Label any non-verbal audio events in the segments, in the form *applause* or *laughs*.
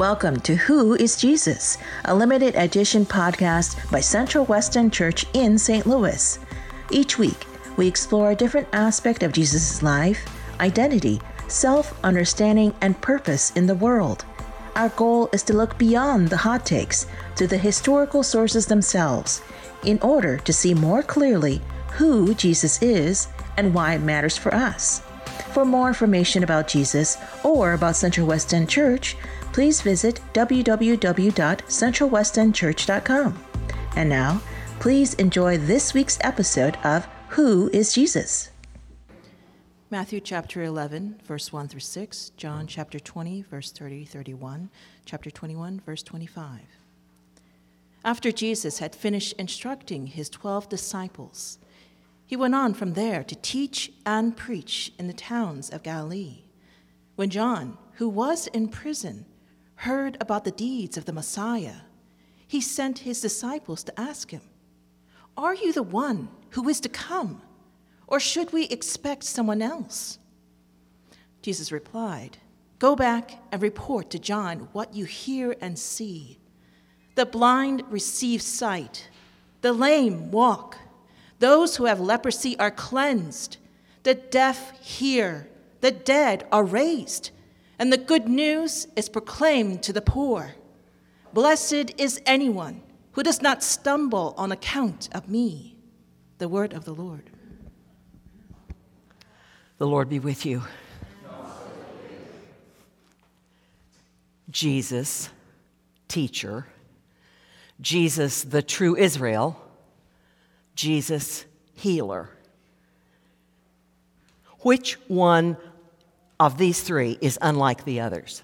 Welcome to Who is Jesus, a limited edition podcast by Central Western Church in St. Louis. Each week, we explore a different aspect of Jesus' life, identity, self understanding, and purpose in the world. Our goal is to look beyond the hot takes to the historical sources themselves in order to see more clearly who Jesus is and why it matters for us. For more information about Jesus or about Central Western Church, please visit www.centralwesternchurch.com. And now, please enjoy this week's episode of Who is Jesus? Matthew chapter 11, verse 1 through 6, John chapter 20, verse 30 31, chapter 21, verse 25. After Jesus had finished instructing his 12 disciples, he went on from there to teach and preach in the towns of Galilee. When John, who was in prison, heard about the deeds of the Messiah, he sent his disciples to ask him, Are you the one who is to come, or should we expect someone else? Jesus replied, Go back and report to John what you hear and see. The blind receive sight, the lame walk those who have leprosy are cleansed, the deaf hear, the dead are raised, and the good news is proclaimed to the poor. Blessed is anyone who does not stumble on account of me. The word of the Lord. The Lord be with you. Jesus, teacher, Jesus, the true Israel Jesus healer. Which one of these three is unlike the others?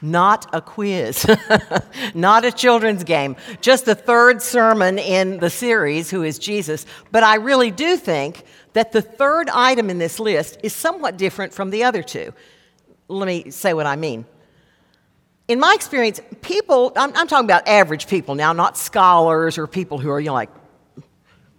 Not a quiz, *laughs* not a children's game, just the third sermon in the series, Who is Jesus? But I really do think that the third item in this list is somewhat different from the other two. Let me say what I mean in my experience, people, I'm, I'm, talking about average people now, not scholars or people who are, you know, like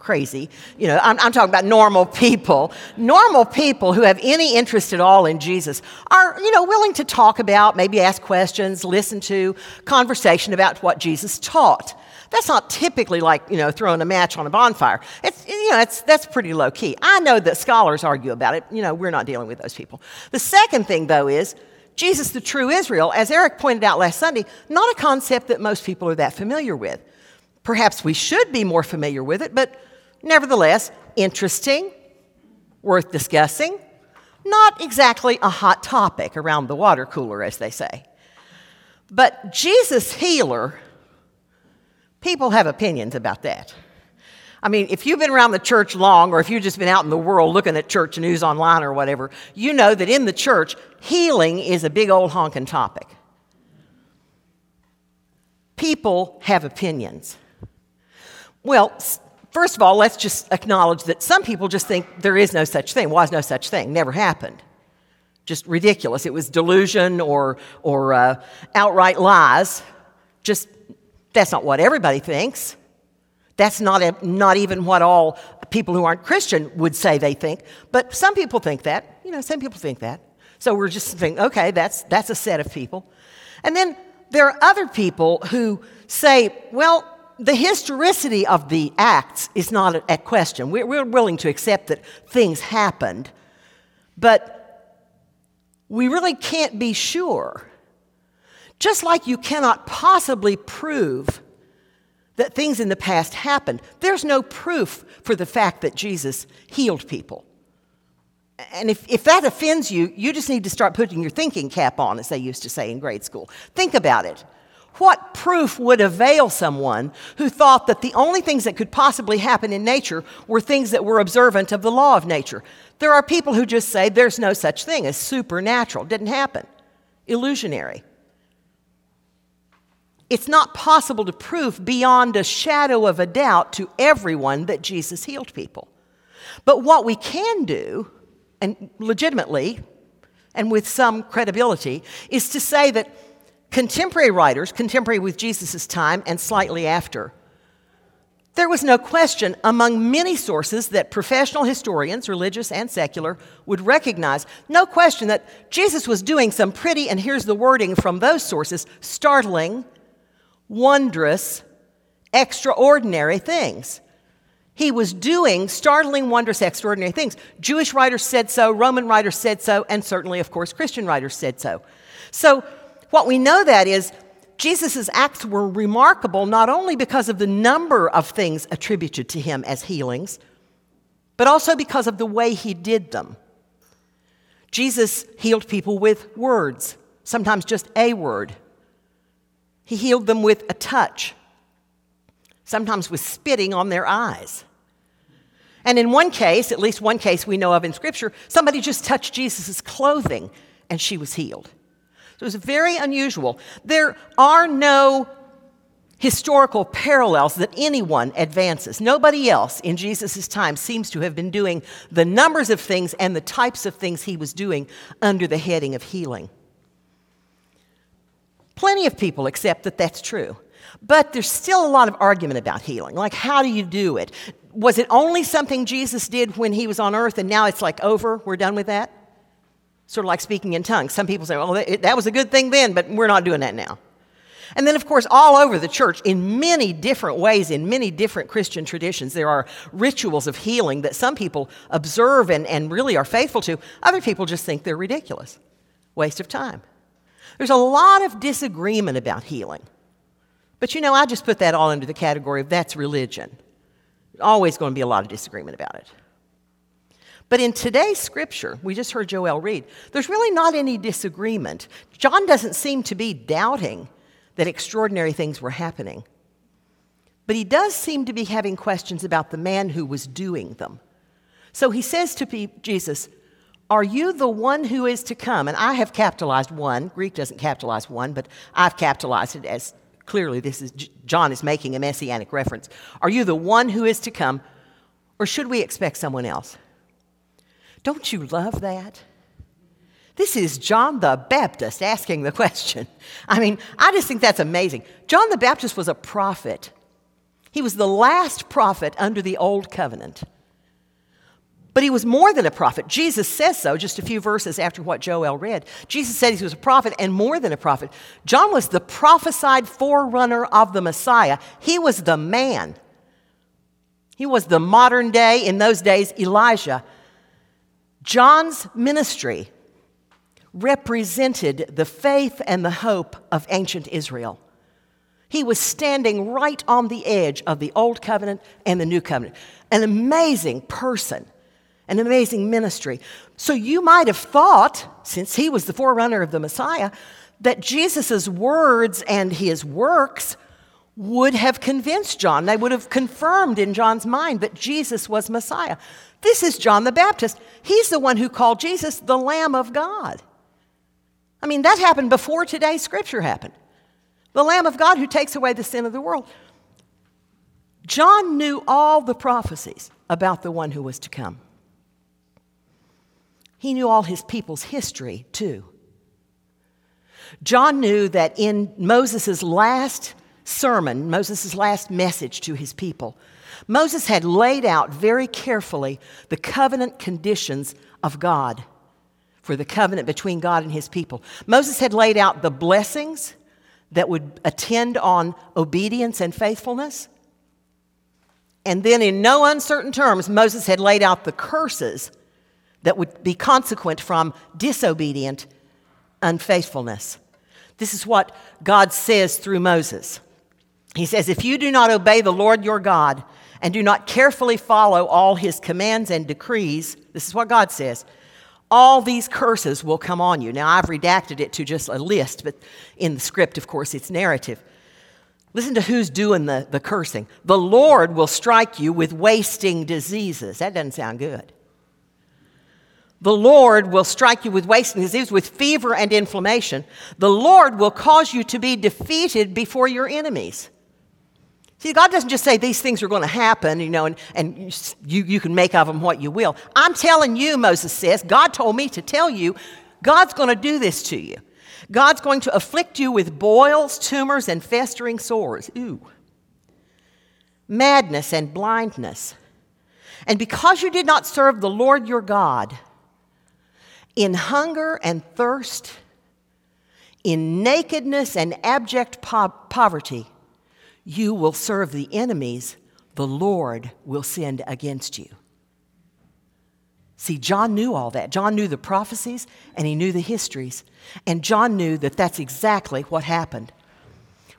crazy. You know, I'm, I'm talking about normal people. Normal people who have any interest at all in Jesus are, you know, willing to talk about, maybe ask questions, listen to conversation about what Jesus taught. That's not typically like, you know, throwing a match on a bonfire. It's, you know, it's, that's pretty low key. I know that scholars argue about it. You know, we're not dealing with those people. The second thing, though, is Jesus, the true Israel, as Eric pointed out last Sunday, not a concept that most people are that familiar with. Perhaps we should be more familiar with it, but nevertheless, interesting, worth discussing, not exactly a hot topic around the water cooler, as they say. But Jesus, healer, people have opinions about that. I mean, if you've been around the church long, or if you've just been out in the world looking at church news online or whatever, you know that in the church, healing is a big old honking topic. People have opinions. Well, first of all, let's just acknowledge that some people just think there is no such thing, was no such thing, never happened. Just ridiculous. It was delusion or, or uh, outright lies. Just, that's not what everybody thinks. That's not, a, not even what all people who aren't Christian would say they think, but some people think that. You know, some people think that. So we're just thinking, okay, that's, that's a set of people. And then there are other people who say, well, the historicity of the acts is not at question. We're, we're willing to accept that things happened, but we really can't be sure. Just like you cannot possibly prove that things in the past happened. There's no proof for the fact that Jesus healed people. And if, if that offends you, you just need to start putting your thinking cap on, as they used to say in grade school. Think about it. What proof would avail someone who thought that the only things that could possibly happen in nature were things that were observant of the law of nature? There are people who just say there's no such thing as supernatural, didn't happen, illusionary. It's not possible to prove beyond a shadow of a doubt to everyone that Jesus healed people. But what we can do, and legitimately, and with some credibility, is to say that contemporary writers, contemporary with Jesus' time and slightly after, There was no question among many sources that professional historians, religious and secular, would recognize, no question that Jesus was doing some pretty, and here's the wording from those sources startling, wondrous, extraordinary things. He was doing startling, wondrous, extraordinary things. Jewish writers said so, Roman writers said so, and certainly, of course, Christian writers said so. So, what we know that is Jesus' acts were remarkable not only because of the number of things attributed to him as healings, but also because of the way he did them. Jesus healed people with words, sometimes just a word. He healed them with a touch, sometimes with spitting on their eyes. And in one case, at least one case we know of in Scripture, somebody just touched Jesus' clothing and she was healed. It was very unusual. There are no historical parallels that anyone advances. Nobody else in Jesus' time seems to have been doing the numbers of things and the types of things he was doing under the heading of healing. Plenty of people accept that that's true. But there's still a lot of argument about healing. Like, how do you do it? Was it only something Jesus did when he was on earth and now it's like over? We're done with that? Sort of like speaking in tongues. Some people say, oh, well, that was a good thing then, but we're not doing that now. And then, of course, all over the church, in many different ways, in many different Christian traditions, there are rituals of healing that some people observe and, and really are faithful to. Other people just think they're ridiculous. Waste of time. There's a lot of disagreement about healing. But you know, I just put that all under the category of that's religion. Always going to be a lot of disagreement about it. But in today's scripture, we just heard Joel read, there's really not any disagreement. John doesn't seem to be doubting that extraordinary things were happening. But he does seem to be having questions about the man who was doing them. So he says to Jesus, Are you the one who is to come? And I have capitalized one. Greek doesn't capitalize one, but I've capitalized it as clearly this is John is making a messianic reference. Are you the one who is to come, or should we expect someone else? Don't you love that? This is John the Baptist asking the question. *laughs* I mean, I just think that's amazing. John the Baptist was a prophet. He was the last prophet under the old covenant. But he was more than a prophet. Jesus says so just a few verses after what Joel read. Jesus said he was a prophet and more than a prophet. John was the prophesied forerunner of the Messiah. He was the man. He was the modern day, in those days, Elijah. John's ministry represented the faith and the hope of ancient Israel. He was standing right on the edge of the Old Covenant and the New Covenant. An amazing person, an amazing ministry. So you might have thought, since he was the forerunner of the Messiah, that Jesus' words and his works would have convinced John. They would have confirmed in John's mind that Jesus was Messiah. This is John the Baptist. He's the one who called Jesus the Lamb of God. I mean, that happened before today's scripture happened. The Lamb of God who takes away the sin of the world. John knew all the prophecies about the one who was to come. He knew all his people's history, too. John knew that in Moses' last sermon, Moses' last message to his people, Moses had laid out very carefully the covenant conditions of God for the covenant between God and his people. Moses had laid out the blessings that would attend on obedience and faithfulness. And then, in no uncertain terms, Moses had laid out the curses that would be consequent from disobedient unfaithfulness. This is what God says through Moses. He says, If you do not obey the Lord your God and do not carefully follow all his commands and decrees, this is what God says, all these curses will come on you. Now, I've redacted it to just a list, but in the script, of course, it's narrative. Listen to who's doing the, the cursing. The Lord will strike you with wasting diseases. That doesn't sound good. The Lord will strike you with wasting disease, with fever and inflammation. The Lord will cause you to be defeated before your enemies. See, God doesn't just say these things are going to happen, you know, and, and you, you can make of them what you will. I'm telling you, Moses says, God told me to tell you, God's going to do this to you. God's going to afflict you with boils, tumors, and festering sores. Ooh. madness, and blindness. And because you did not serve the Lord your God, in hunger and thirst, in nakedness and abject po- poverty, you will serve the enemies the Lord will send against you. See, John knew all that. John knew the prophecies and he knew the histories. And John knew that that's exactly what happened.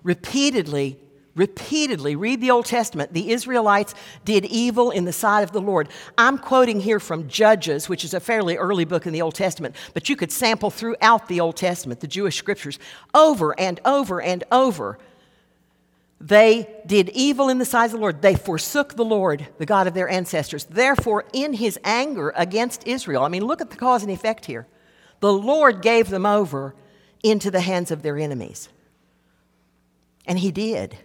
Repeatedly, repeatedly read the Old Testament. The Israelites did evil in the sight of the Lord. I'm quoting here from Judges, which is a fairly early book in the Old Testament, but you could sample throughout the Old Testament, the Jewish scriptures, over and over and over. They did evil in the sight of the Lord. They forsook the Lord, the God of their ancestors. Therefore, in his anger against Israel, I mean, look at the cause and effect here. The Lord gave them over into the hands of their enemies. And he did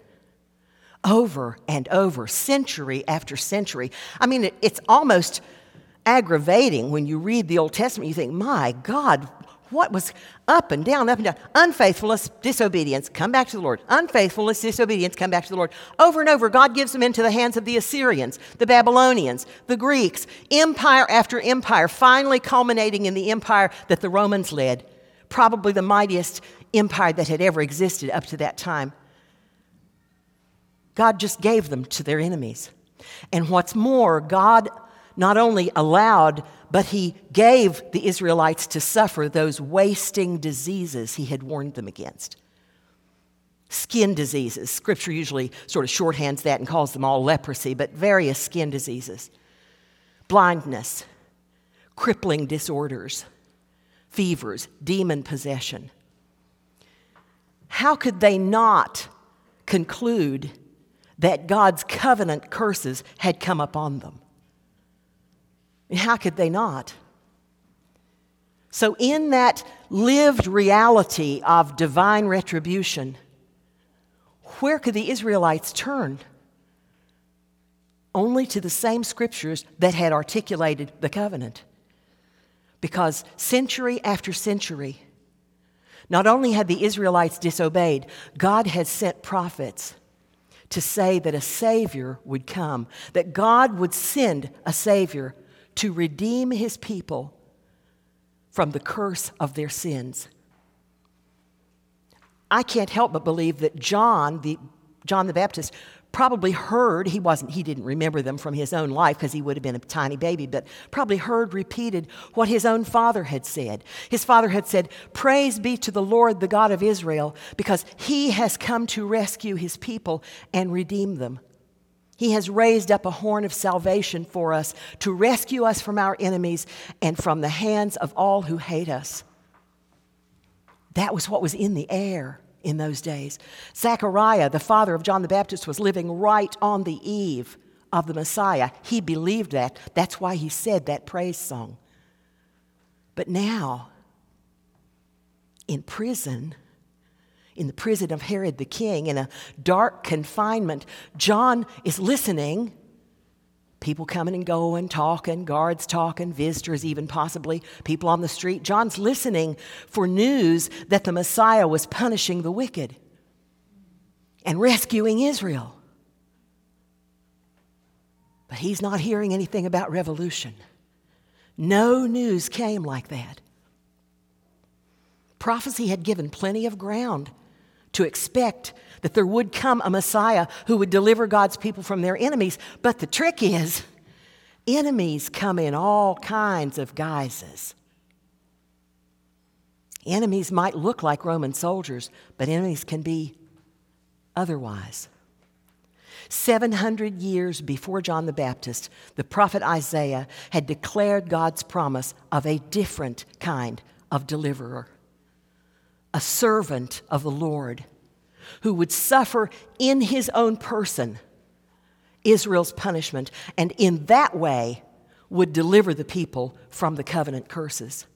over and over, century after century. I mean, it, it's almost aggravating when you read the Old Testament. You think, my God, what was up and down, up and down? Unfaithfulness, disobedience, come back to the Lord. Unfaithfulness, disobedience, come back to the Lord. Over and over, God gives them into the hands of the Assyrians, the Babylonians, the Greeks, empire after empire, finally culminating in the empire that the Romans led, probably the mightiest empire that had ever existed up to that time. God just gave them to their enemies. And what's more, God not only allowed, but He gave the Israelites to suffer those wasting diseases He had warned them against. Skin diseases. Scripture usually sort of shorthands that and calls them all leprosy, but various skin diseases. Blindness, crippling disorders, fevers, demon possession. How could they not conclude that God's covenant curses had come upon them. How could they not? So, in that lived reality of divine retribution, where could the Israelites turn? Only to the same scriptures that had articulated the covenant. Because century after century, not only had the Israelites disobeyed, God had sent prophets to say that a Savior would come, that God would send a Savior to redeem His people from the curse of their sins. I can't help but believe that John, the, John the Baptist, probably heard, he wasn't, he didn't remember them from his own life because he would have been a tiny baby, but probably heard repeated what his own father had said. His father had said, Praise be to the Lord, the God of Israel, because he has come to rescue his people and redeem them. He has raised up a horn of salvation for us to rescue us from our enemies and from the hands of all who hate us. That was what was in the air in those days. Zechariah, the father of John the Baptist, was living right on the eve of the Messiah. He believed that. That's why he said that praise song. But now, in prison, in the prison of Herod the king, in a dark confinement, John is listening People coming and going, talking, guards talking, visitors, even possibly people on the street. John's listening for news that the Messiah was punishing the wicked and rescuing Israel. But he's not hearing anything about revolution. No news came like that. Prophecy had given plenty of ground to expect that there would come a Messiah who would deliver God's people from their enemies. But the trick is, enemies come in all kinds of guises. Enemies might look like Roman soldiers, but enemies can be otherwise. 700 years before John the Baptist, the prophet Isaiah had declared God's promise of a different kind of deliverer, a servant of the Lord who would suffer in his own person Israel's punishment, and in that way would deliver the people from the covenant curses.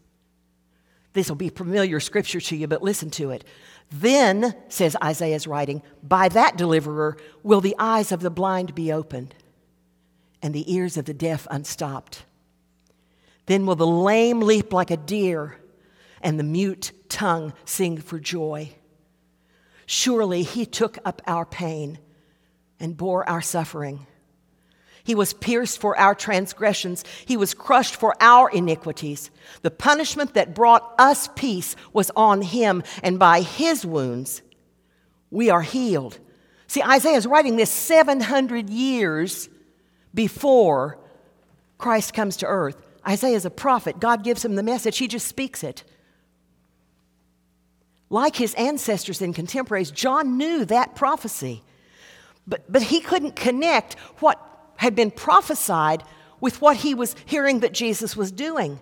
This will be familiar scripture to you, but listen to it. Then, says Isaiah's writing, by that deliverer will the eyes of the blind be opened and the ears of the deaf unstopped. Then will the lame leap like a deer and the mute tongue sing for joy. Surely he took up our pain and bore our suffering. He was pierced for our transgressions. He was crushed for our iniquities. The punishment that brought us peace was on him, and by his wounds we are healed. See, Isaiah is writing this 700 years before Christ comes to earth. Isaiah is a prophet. God gives him the message, he just speaks it. Like his ancestors and contemporaries, John knew that prophecy. But, but he couldn't connect what had been prophesied with what he was hearing that Jesus was doing.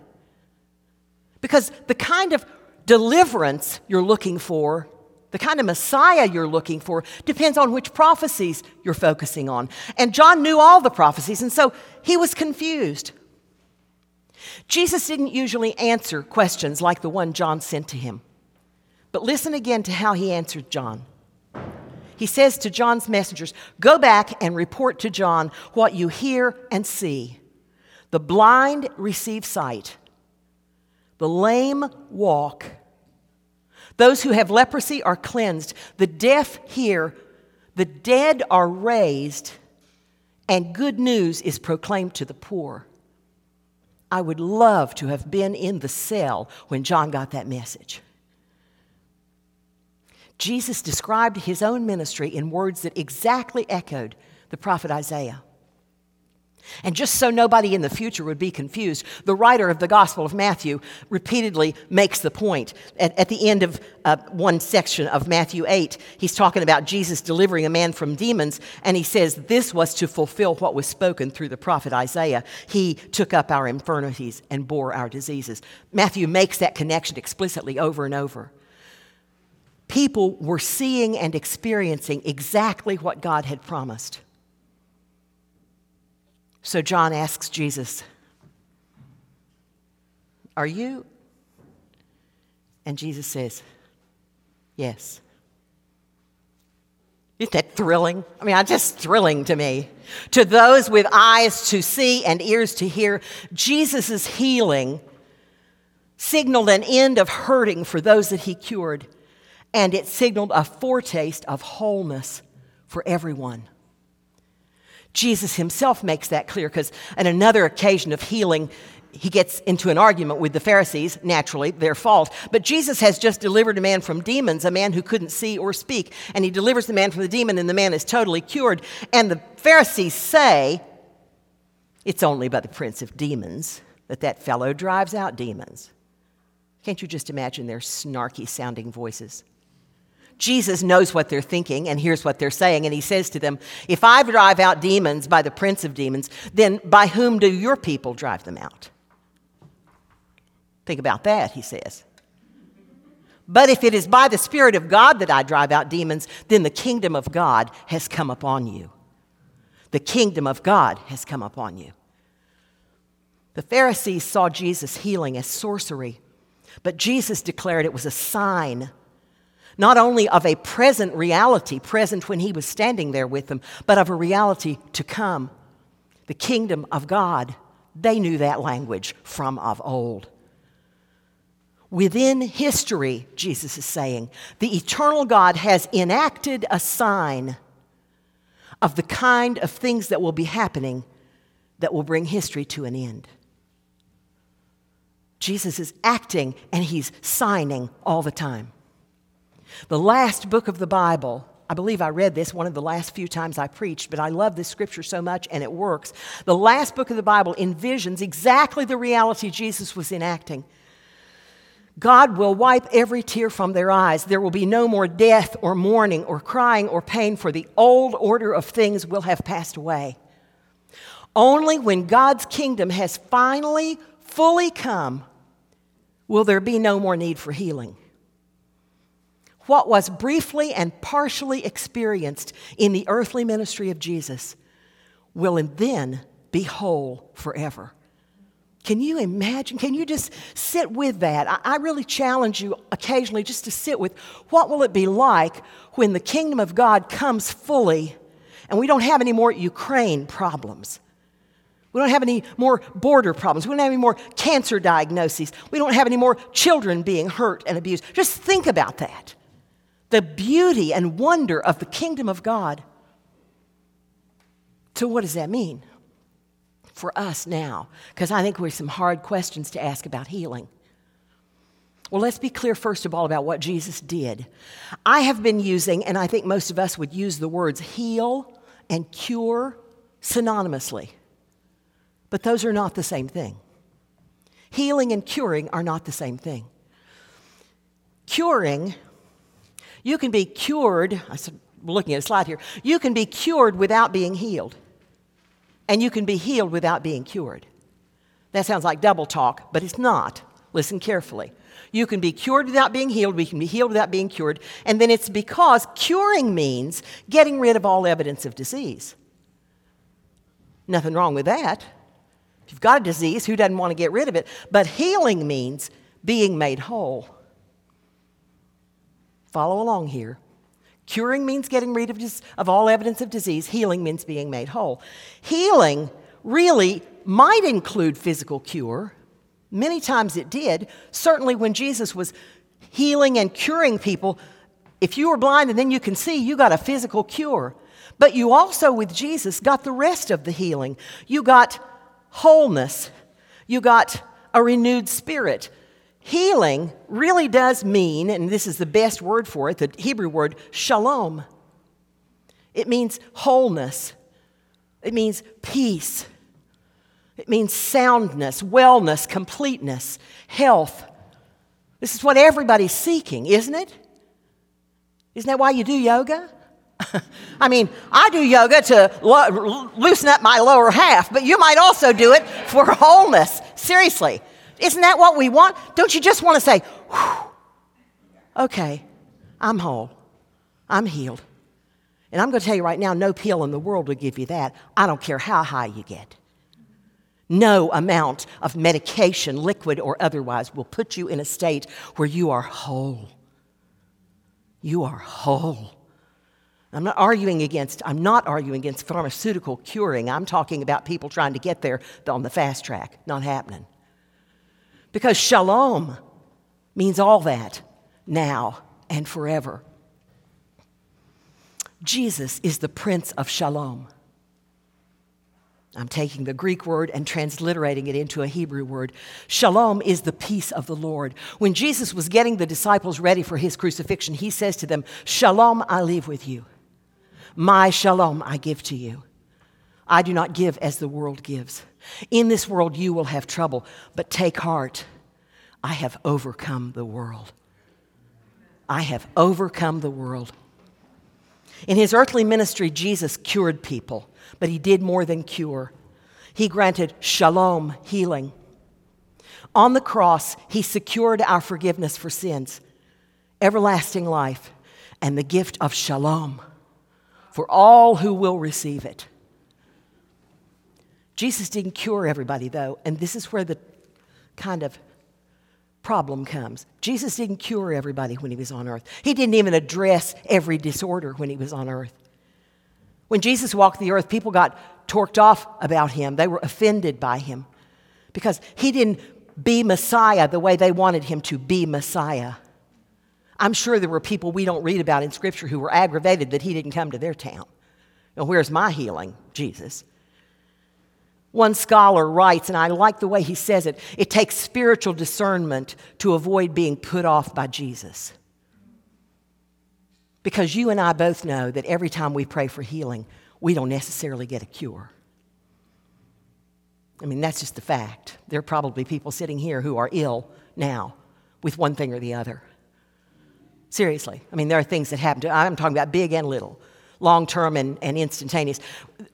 Because the kind of deliverance you're looking for, the kind of Messiah you're looking for, depends on which prophecies you're focusing on. And John knew all the prophecies, and so he was confused. Jesus didn't usually answer questions like the one John sent to him. But listen again to how he answered John he says to John's messengers, Go back and report to John what you hear and see. The blind receive sight, the lame walk, those who have leprosy are cleansed, the deaf hear, the dead are raised, and good news is proclaimed to the poor. I would love to have been in the cell when John got that message. Jesus described his own ministry in words that exactly echoed the prophet Isaiah. And just so nobody in the future would be confused, the writer of the Gospel of Matthew repeatedly makes the point. At, at the end of uh, one section of Matthew 8, he's talking about Jesus delivering a man from demons, and he says, This was to fulfill what was spoken through the prophet Isaiah. He took up our infirmities and bore our diseases. Matthew makes that connection explicitly over and over people were seeing and experiencing exactly what God had promised. So John asks Jesus, Are you? And Jesus says, Yes. Isn't that thrilling? I mean, just thrilling to me. To those with eyes to see and ears to hear, Jesus' healing signaled an end of hurting for those that he cured and it signaled a foretaste of wholeness for everyone. Jesus himself makes that clear because on another occasion of healing, he gets into an argument with the Pharisees, naturally, their fault. But Jesus has just delivered a man from demons, a man who couldn't see or speak. And he delivers the man from the demon, and the man is totally cured. And the Pharisees say, It's only by the prince of demons that that fellow drives out demons. Can't you just imagine their snarky sounding voices? Jesus knows what they're thinking and hears what they're saying, and he says to them, If I drive out demons by the prince of demons, then by whom do your people drive them out? Think about that, he says. But if it is by the Spirit of God that I drive out demons, then the kingdom of God has come upon you. The kingdom of God has come upon you. The Pharisees saw Jesus' healing as sorcery, but Jesus declared it was a sign not only of a present reality, present when he was standing there with them, but of a reality to come. The kingdom of God. They knew that language from of old. Within history, Jesus is saying, the eternal God has enacted a sign of the kind of things that will be happening that will bring history to an end. Jesus is acting and he's signing all the time. The last book of the Bible, I believe I read this one of the last few times I preached, but I love this scripture so much and it works. The last book of the Bible envisions exactly the reality Jesus was enacting. God will wipe every tear from their eyes. There will be no more death or mourning or crying or pain, for the old order of things will have passed away. Only when God's kingdom has finally, fully come, will there be no more need for healing what was briefly and partially experienced in the earthly ministry of Jesus will then be whole forever. Can you imagine? Can you just sit with that? I, really challenge you occasionally just to sit with what will it be like when the kingdom of God comes fully and we don't have any more Ukraine problems. We don't have any more border problems. We don't have any more cancer diagnoses. We don't have any more children being hurt and abused. Just think about that the beauty and wonder of the kingdom of God. So, what does that mean for us now? Because I think we have some hard questions to ask about healing. Well, let's be clear first of all about what Jesus did. I have been using, and I think most of us would use the words heal and cure synonymously, but those are not the same thing. Healing and curing are not the same thing. Curing, you can be cured, I'm looking at a slide here, you can be cured without being healed, and you can be healed without being cured. That sounds like double talk, but it's not. Listen carefully. You can be cured without being healed. We can be healed without being cured. And then it's because curing means getting rid of all evidence of disease. Nothing wrong with that. If you've got a disease, who doesn't want to get rid of it? But healing means being made whole. Follow along here. Curing means getting rid of, of all evidence of disease. Healing means being made whole. Healing really might include physical cure. Many times it did. Certainly when Jesus was healing and curing people, if you were blind and then you can see, you got a physical cure. But you also, with Jesus, got the rest of the healing. You got wholeness, you got a renewed spirit. Healing really does mean, and this is the best word for it, the Hebrew word shalom. It means wholeness, it means peace, it means soundness, wellness, completeness, health. This is what everybody's seeking, isn't it? Isn't that why you do yoga? *laughs* I mean, I do yoga to lo- loosen up my lower half, but you might also do it for wholeness. Seriously. Isn't that what we want? Don't you just want to say, okay, I'm whole, I'm healed. And I'm going to tell you right now no pill in the world will give you that. I don't care how high you get. No amount of medication, liquid or otherwise, will put you in a state where you are whole. You are whole. I'm not arguing against, I'm not arguing against pharmaceutical curing. I'm talking about people trying to get there on the fast track. Not happening. Because shalom means all that now and forever. Jesus is the Prince of Shalom. I'm taking the Greek word and transliterating it into a Hebrew word. Shalom is the peace of the Lord. When Jesus was getting the disciples ready for his crucifixion, he says to them, Shalom I leave with you. My shalom I give to you. I do not give as the world gives. In this world you will have trouble, but take heart. I have overcome the world. I have overcome the world. In his earthly ministry, Jesus cured people, but he did more than cure. He granted shalom, healing. On the cross, he secured our forgiveness for sins, everlasting life, and the gift of shalom for all who will receive it. Jesus didn't cure everybody, though, and this is where the kind of problem comes. Jesus didn't cure everybody when he was on earth, he didn't even address every disorder when he was on earth. When Jesus walked the earth, people got torqued off about him, they were offended by him because he didn't be Messiah the way they wanted him to be Messiah. I'm sure there were people we don't read about in Scripture who were aggravated that he didn't come to their town. Now, where's my healing, Jesus? One scholar writes, and I like the way he says it it takes spiritual discernment to avoid being put off by Jesus. Because you and I both know that every time we pray for healing, we don't necessarily get a cure. I mean, that's just the fact. There are probably people sitting here who are ill now with one thing or the other. Seriously. I mean, there are things that happen to, I'm talking about big and little long term and, and instantaneous.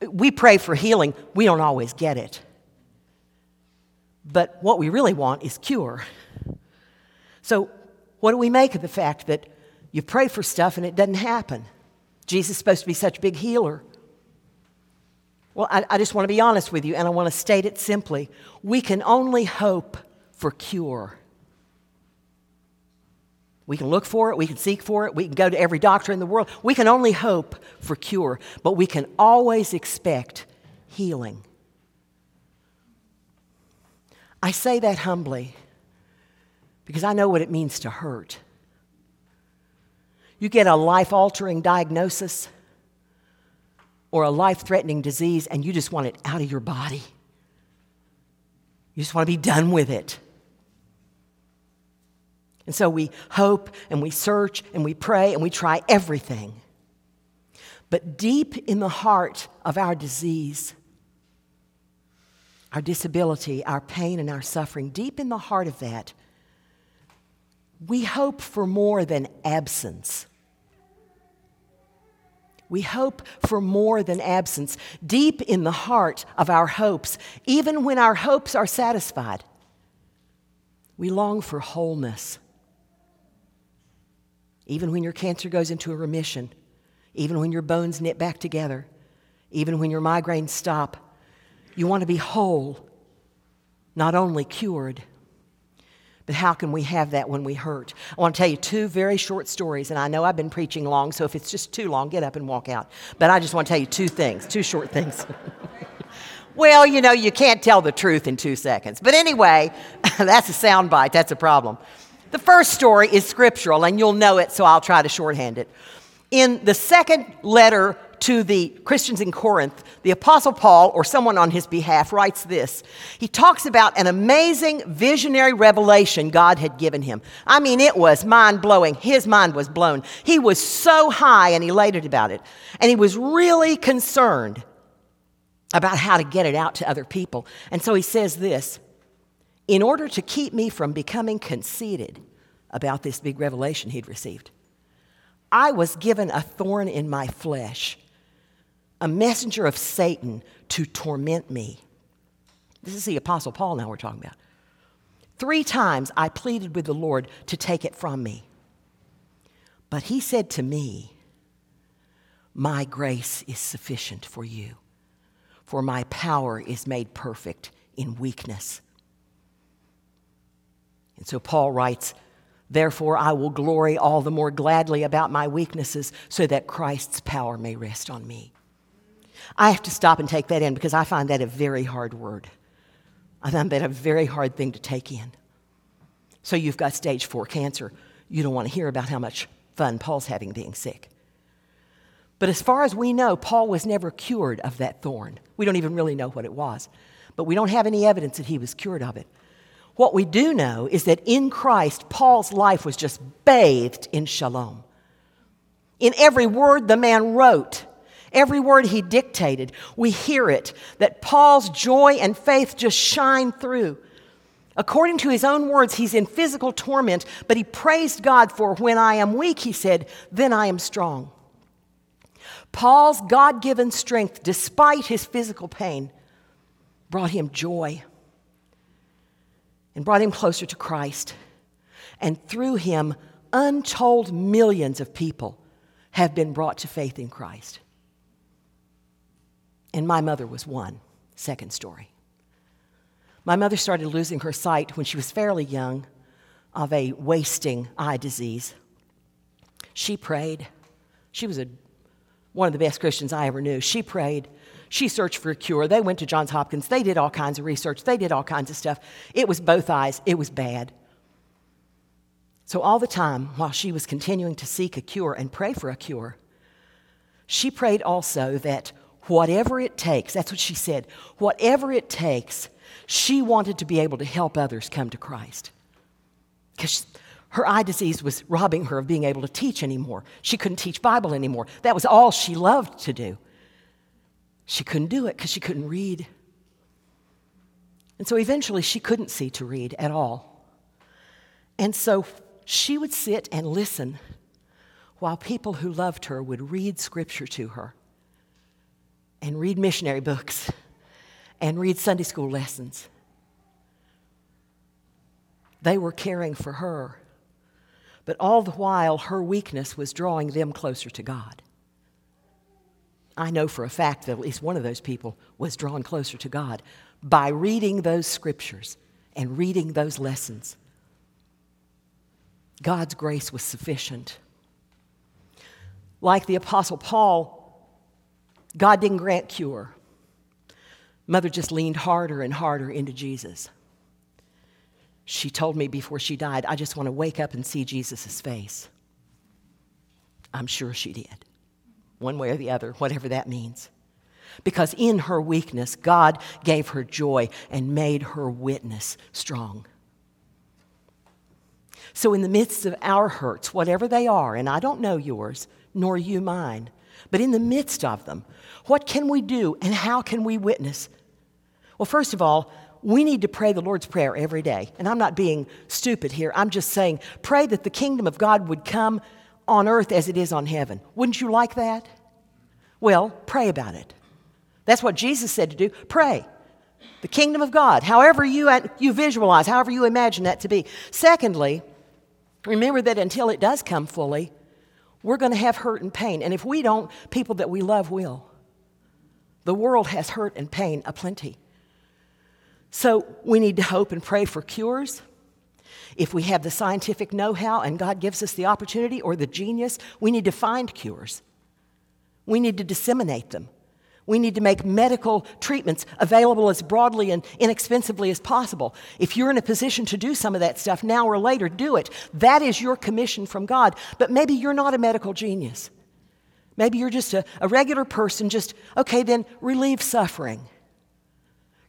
We pray for healing, we don't always get it. But what we really want is cure. So, what do we make of the fact that you pray for stuff and it doesn't happen? Jesus is supposed to be such a big healer. Well, I, I just want to be honest with you and I want to state it simply. We can only hope for cure. We can look for it, we can seek for it, we can go to every doctor in the world. We can only hope for cure, but we can always expect healing. I say that humbly because I know what it means to hurt. You get a life altering diagnosis, or a life threatening disease and you just want it out of your body. You just want to be done with it. And so we hope and we search and we pray and we try everything. But deep in the heart of our disease, our disability, our pain, and our suffering, deep in the heart of that, we hope for more than absence. We hope for more than absence. Deep in the heart of our hopes, even when our hopes are satisfied, we long for wholeness. Even when your cancer goes into a remission, even when your bones knit back together, even when your migraines stop, you want to be whole, not only cured. But how can we have that when we hurt? I want to tell you two very short stories, and I know I've been preaching long, so if it's just too long, get up and walk out. But I just want to tell you two things, two short things. *laughs* well, you know, you can't tell the truth in two seconds. But anyway, *laughs* that's a soundbite, that's a problem. The first story is scriptural, and you'll know it, so I'll try to shorthand it. In the second letter to the Christians in Corinth, the Apostle Paul, or someone on his behalf, writes this. He talks about an amazing visionary revelation God had given him. I mean, it was mind blowing. His mind was blown. He was so high and elated about it. And he was really concerned about how to get it out to other people. And so he says this in order to keep me from becoming conceited about this big revelation he'd received. I was given a thorn in my flesh a messenger of Satan to torment me. This is the Apostle Paul now we're talking about. Three times I pleaded with the Lord to take it from me. But he said to me, My grace is sufficient for you, for my power is made perfect in weakness. And so Paul writes, Therefore, I will glory all the more gladly about my weaknesses so that Christ's power may rest on me. I have to stop and take that in because I find that a very hard word. I find that a very hard thing to take in. So you've got stage four cancer. You don't want to hear about how much fun Paul's having being sick. But as far as we know, Paul was never cured of that thorn. We don't even really know what it was. But we don't have any evidence that he was cured of it. What we do know is that in Christ, Paul's life was just bathed in shalom. In every word the man wrote, Every word he dictated, we hear it that Paul's joy and faith just shine through. According to his own words, he's in physical torment, but he praised God for when I am weak, he said, then I am strong. Paul's God given strength, despite his physical pain, brought him joy and brought him closer to Christ. And through him, untold millions of people have been brought to faith in Christ. And my mother was one. Second story. My mother started losing her sight when she was fairly young of a wasting eye disease. She prayed. She was a, one of the best Christians I ever knew. She prayed. She searched for a cure. They went to Johns Hopkins. They did all kinds of research. They did all kinds of stuff. It was both eyes. It was bad. So, all the time while she was continuing to seek a cure and pray for a cure, she prayed also that whatever it takes, that's what she said, whatever it takes, she wanted to be able to help others come to Christ. Because her eye disease was robbing her of being able to teach anymore. She couldn't teach Bible anymore. That was all she loved to do. She couldn't do it because she couldn't read. And so eventually she couldn't see to read at all. And so she would sit and listen while people who loved her would read scripture to her and read missionary books and read Sunday school lessons. They were caring for her, but all the while her weakness was drawing them closer to God. I know for a fact that at least one of those people was drawn closer to God by reading those scriptures and reading those lessons. God's grace was sufficient. Like the Apostle Paul, God didn't grant cure. Mother just leaned harder and harder into Jesus. She told me before she died, I just want to wake up and see Jesus' face. I'm sure she did, one way or the other, whatever that means. because in her weakness, God gave her joy and made her witness strong. So, in the midst of our hurts, whatever they are, and I don't know yours, nor you mine, but in the midst of them, what can we do and how can we witness? Well, first of all, we need to pray the Lord's Prayer every day. And I'm not being stupid here. I'm just saying, pray that the kingdom of God would come on earth as it is on heaven. Wouldn't you like that? Well, pray about it. That's what Jesus said to do. Pray. The kingdom of God, however you, uh, you visualize, however you imagine that to be. Secondly, remember that until it does come fully, we're going to have hurt and pain. And if we don't, people that we love will. The world has hurt and pain aplenty. So we need to hope and pray for cures. If we have the scientific know how and God gives us the opportunity or the genius, we need to find cures. We need to disseminate them. We need to make medical treatments available as broadly and inexpensively as possible. If you're in a position to do some of that stuff now or later, do it. That is your commission from God. But maybe you're not a medical genius. Maybe you're just a, a regular person, just, okay, then relieve suffering.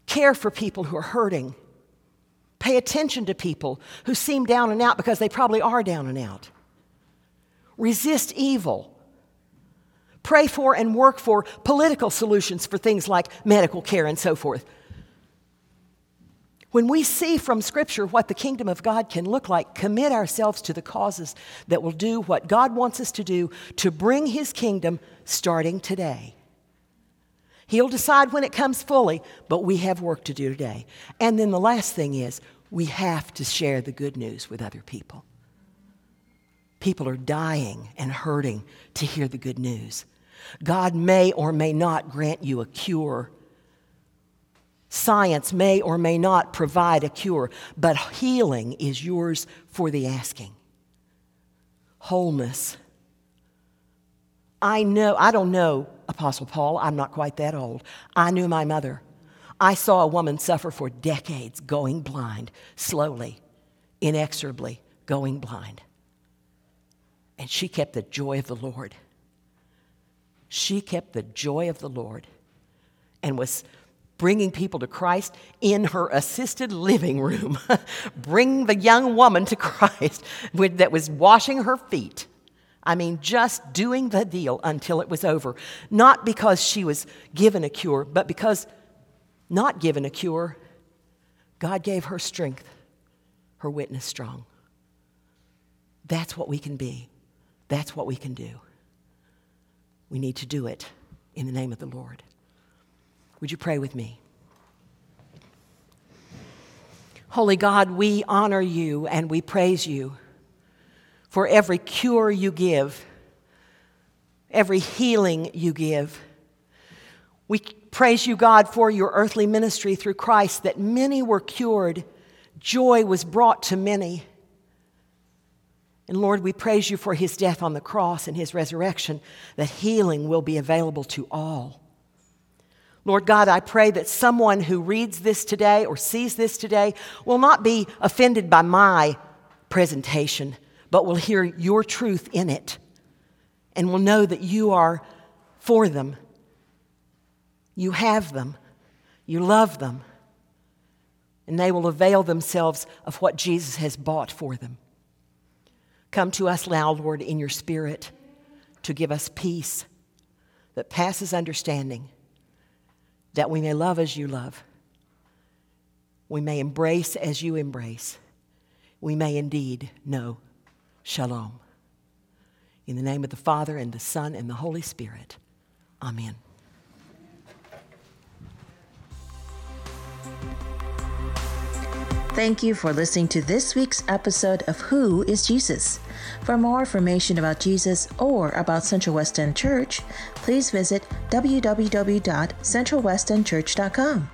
Care for people who are hurting. Pay attention to people who seem down and out because they probably are down and out. Resist evil. Pray for and work for political solutions for things like medical care and so forth. When we see from Scripture what the kingdom of God can look like, commit ourselves to the causes that will do what God wants us to do to bring His kingdom starting today. He'll decide when it comes fully, but we have work to do today. And then the last thing is, we have to share the good news with other people. People are dying and hurting to hear the good news. God may or may not grant you a cure. Science may or may not provide a cure, but healing is yours for the asking. Wholeness. I know, I don't know Apostle Paul, I'm not quite that old. I knew my mother. I saw a woman suffer for decades going blind, slowly, inexorably going blind. And she kept the joy of the Lord she kept the joy of the Lord and was bringing people to Christ in her assisted living room. *laughs* Bring the young woman to Christ that was washing her feet. I mean, just doing the deal until it was over. Not because she was given a cure, but because not given a cure, God gave her strength, her witness strong. That's what we can be. That's what we can do. We need to do it in the name of the Lord. Would you pray with me? Holy God, we honor you and we praise you for every cure you give, every healing you give. We praise you, God, for your earthly ministry through Christ, that many were cured, joy was brought to many. And Lord, we praise you for his death on the cross and his resurrection, that healing will be available to all. Lord God, I pray that someone who reads this today or sees this today will not be offended by my presentation, but will hear your truth in it and will know that you are for them. You have them, you love them, and they will avail themselves of what Jesus has bought for them. Come to us now, Lord, in your spirit to give us peace that passes understanding, that we may love as you love. We may embrace as you embrace. We may indeed know shalom. In the name of the Father, and the Son, and the Holy Spirit. Amen. Thank you for listening to this week's episode of Who is Jesus? For more information about Jesus or about Central West End Church, please visit www.centralwestendchurch.com.